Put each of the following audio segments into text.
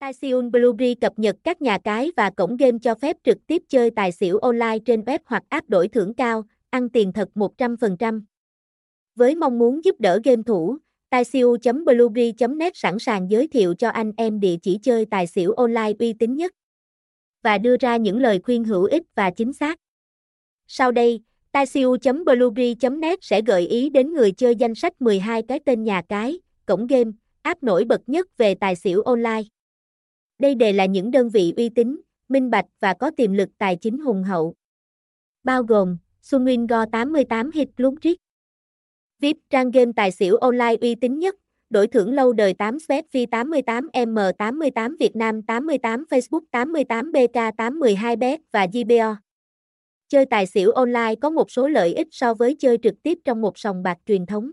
Tycoon Blueberry cập nhật các nhà cái và cổng game cho phép trực tiếp chơi tài xỉu online trên web hoặc app đổi thưởng cao, ăn tiền thật 100%. Với mong muốn giúp đỡ game thủ, taisiu.blueberry.net sẵn sàng giới thiệu cho anh em địa chỉ chơi tài xỉu online uy tín nhất và đưa ra những lời khuyên hữu ích và chính xác. Sau đây, taisiu.blueberry.net sẽ gợi ý đến người chơi danh sách 12 cái tên nhà cái, cổng game, app nổi bật nhất về tài xỉu online. Đây đều là những đơn vị uy tín, minh bạch và có tiềm lực tài chính hùng hậu. Bao gồm, Sunwin Go 88 Hit Blue VIP trang game tài xỉu online uy tín nhất, đổi thưởng lâu đời 8 Svetvi 88M88 Việt Nam 88 Facebook 88 BK 812 Bet và GBO. Chơi tài xỉu online có một số lợi ích so với chơi trực tiếp trong một sòng bạc truyền thống.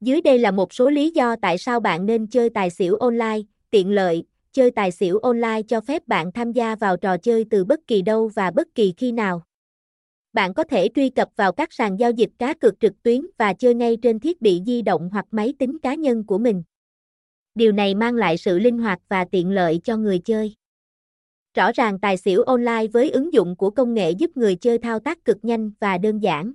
Dưới đây là một số lý do tại sao bạn nên chơi tài xỉu online, tiện lợi, chơi tài xỉu online cho phép bạn tham gia vào trò chơi từ bất kỳ đâu và bất kỳ khi nào. Bạn có thể truy cập vào các sàn giao dịch cá cược trực tuyến và chơi ngay trên thiết bị di động hoặc máy tính cá nhân của mình. Điều này mang lại sự linh hoạt và tiện lợi cho người chơi. Rõ ràng tài xỉu online với ứng dụng của công nghệ giúp người chơi thao tác cực nhanh và đơn giản.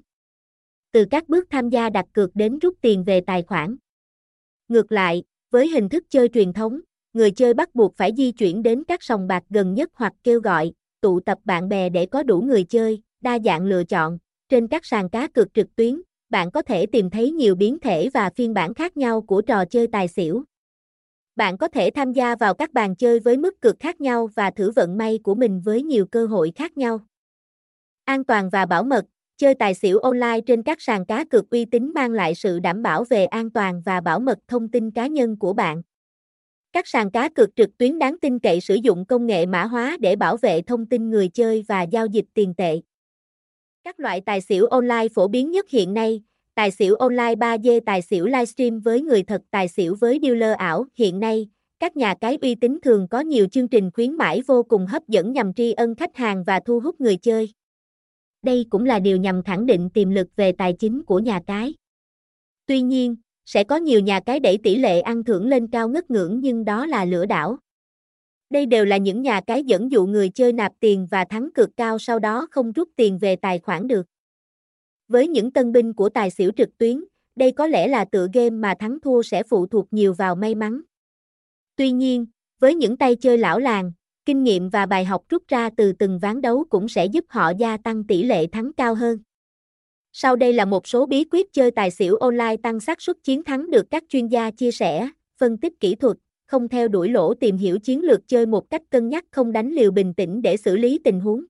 Từ các bước tham gia đặt cược đến rút tiền về tài khoản. Ngược lại, với hình thức chơi truyền thống, người chơi bắt buộc phải di chuyển đến các sòng bạc gần nhất hoặc kêu gọi, tụ tập bạn bè để có đủ người chơi, đa dạng lựa chọn. Trên các sàn cá cược trực tuyến, bạn có thể tìm thấy nhiều biến thể và phiên bản khác nhau của trò chơi tài xỉu. Bạn có thể tham gia vào các bàn chơi với mức cược khác nhau và thử vận may của mình với nhiều cơ hội khác nhau. An toàn và bảo mật, chơi tài xỉu online trên các sàn cá cược uy tín mang lại sự đảm bảo về an toàn và bảo mật thông tin cá nhân của bạn. Các sàn cá cược trực tuyến đáng tin cậy sử dụng công nghệ mã hóa để bảo vệ thông tin người chơi và giao dịch tiền tệ. Các loại tài xỉu online phổ biến nhất hiện nay, tài xỉu online 3D tài xỉu livestream với người thật tài xỉu với dealer ảo. Hiện nay, các nhà cái uy tín thường có nhiều chương trình khuyến mãi vô cùng hấp dẫn nhằm tri ân khách hàng và thu hút người chơi. Đây cũng là điều nhằm khẳng định tiềm lực về tài chính của nhà cái. Tuy nhiên, sẽ có nhiều nhà cái đẩy tỷ lệ ăn thưởng lên cao ngất ngưỡng nhưng đó là lửa đảo. Đây đều là những nhà cái dẫn dụ người chơi nạp tiền và thắng cược cao sau đó không rút tiền về tài khoản được. Với những tân binh của tài xỉu trực tuyến, đây có lẽ là tựa game mà thắng thua sẽ phụ thuộc nhiều vào may mắn. Tuy nhiên, với những tay chơi lão làng, kinh nghiệm và bài học rút ra từ từng ván đấu cũng sẽ giúp họ gia tăng tỷ lệ thắng cao hơn. Sau đây là một số bí quyết chơi tài xỉu online tăng xác suất chiến thắng được các chuyên gia chia sẻ, phân tích kỹ thuật, không theo đuổi lỗ tìm hiểu chiến lược chơi một cách cân nhắc không đánh liều bình tĩnh để xử lý tình huống.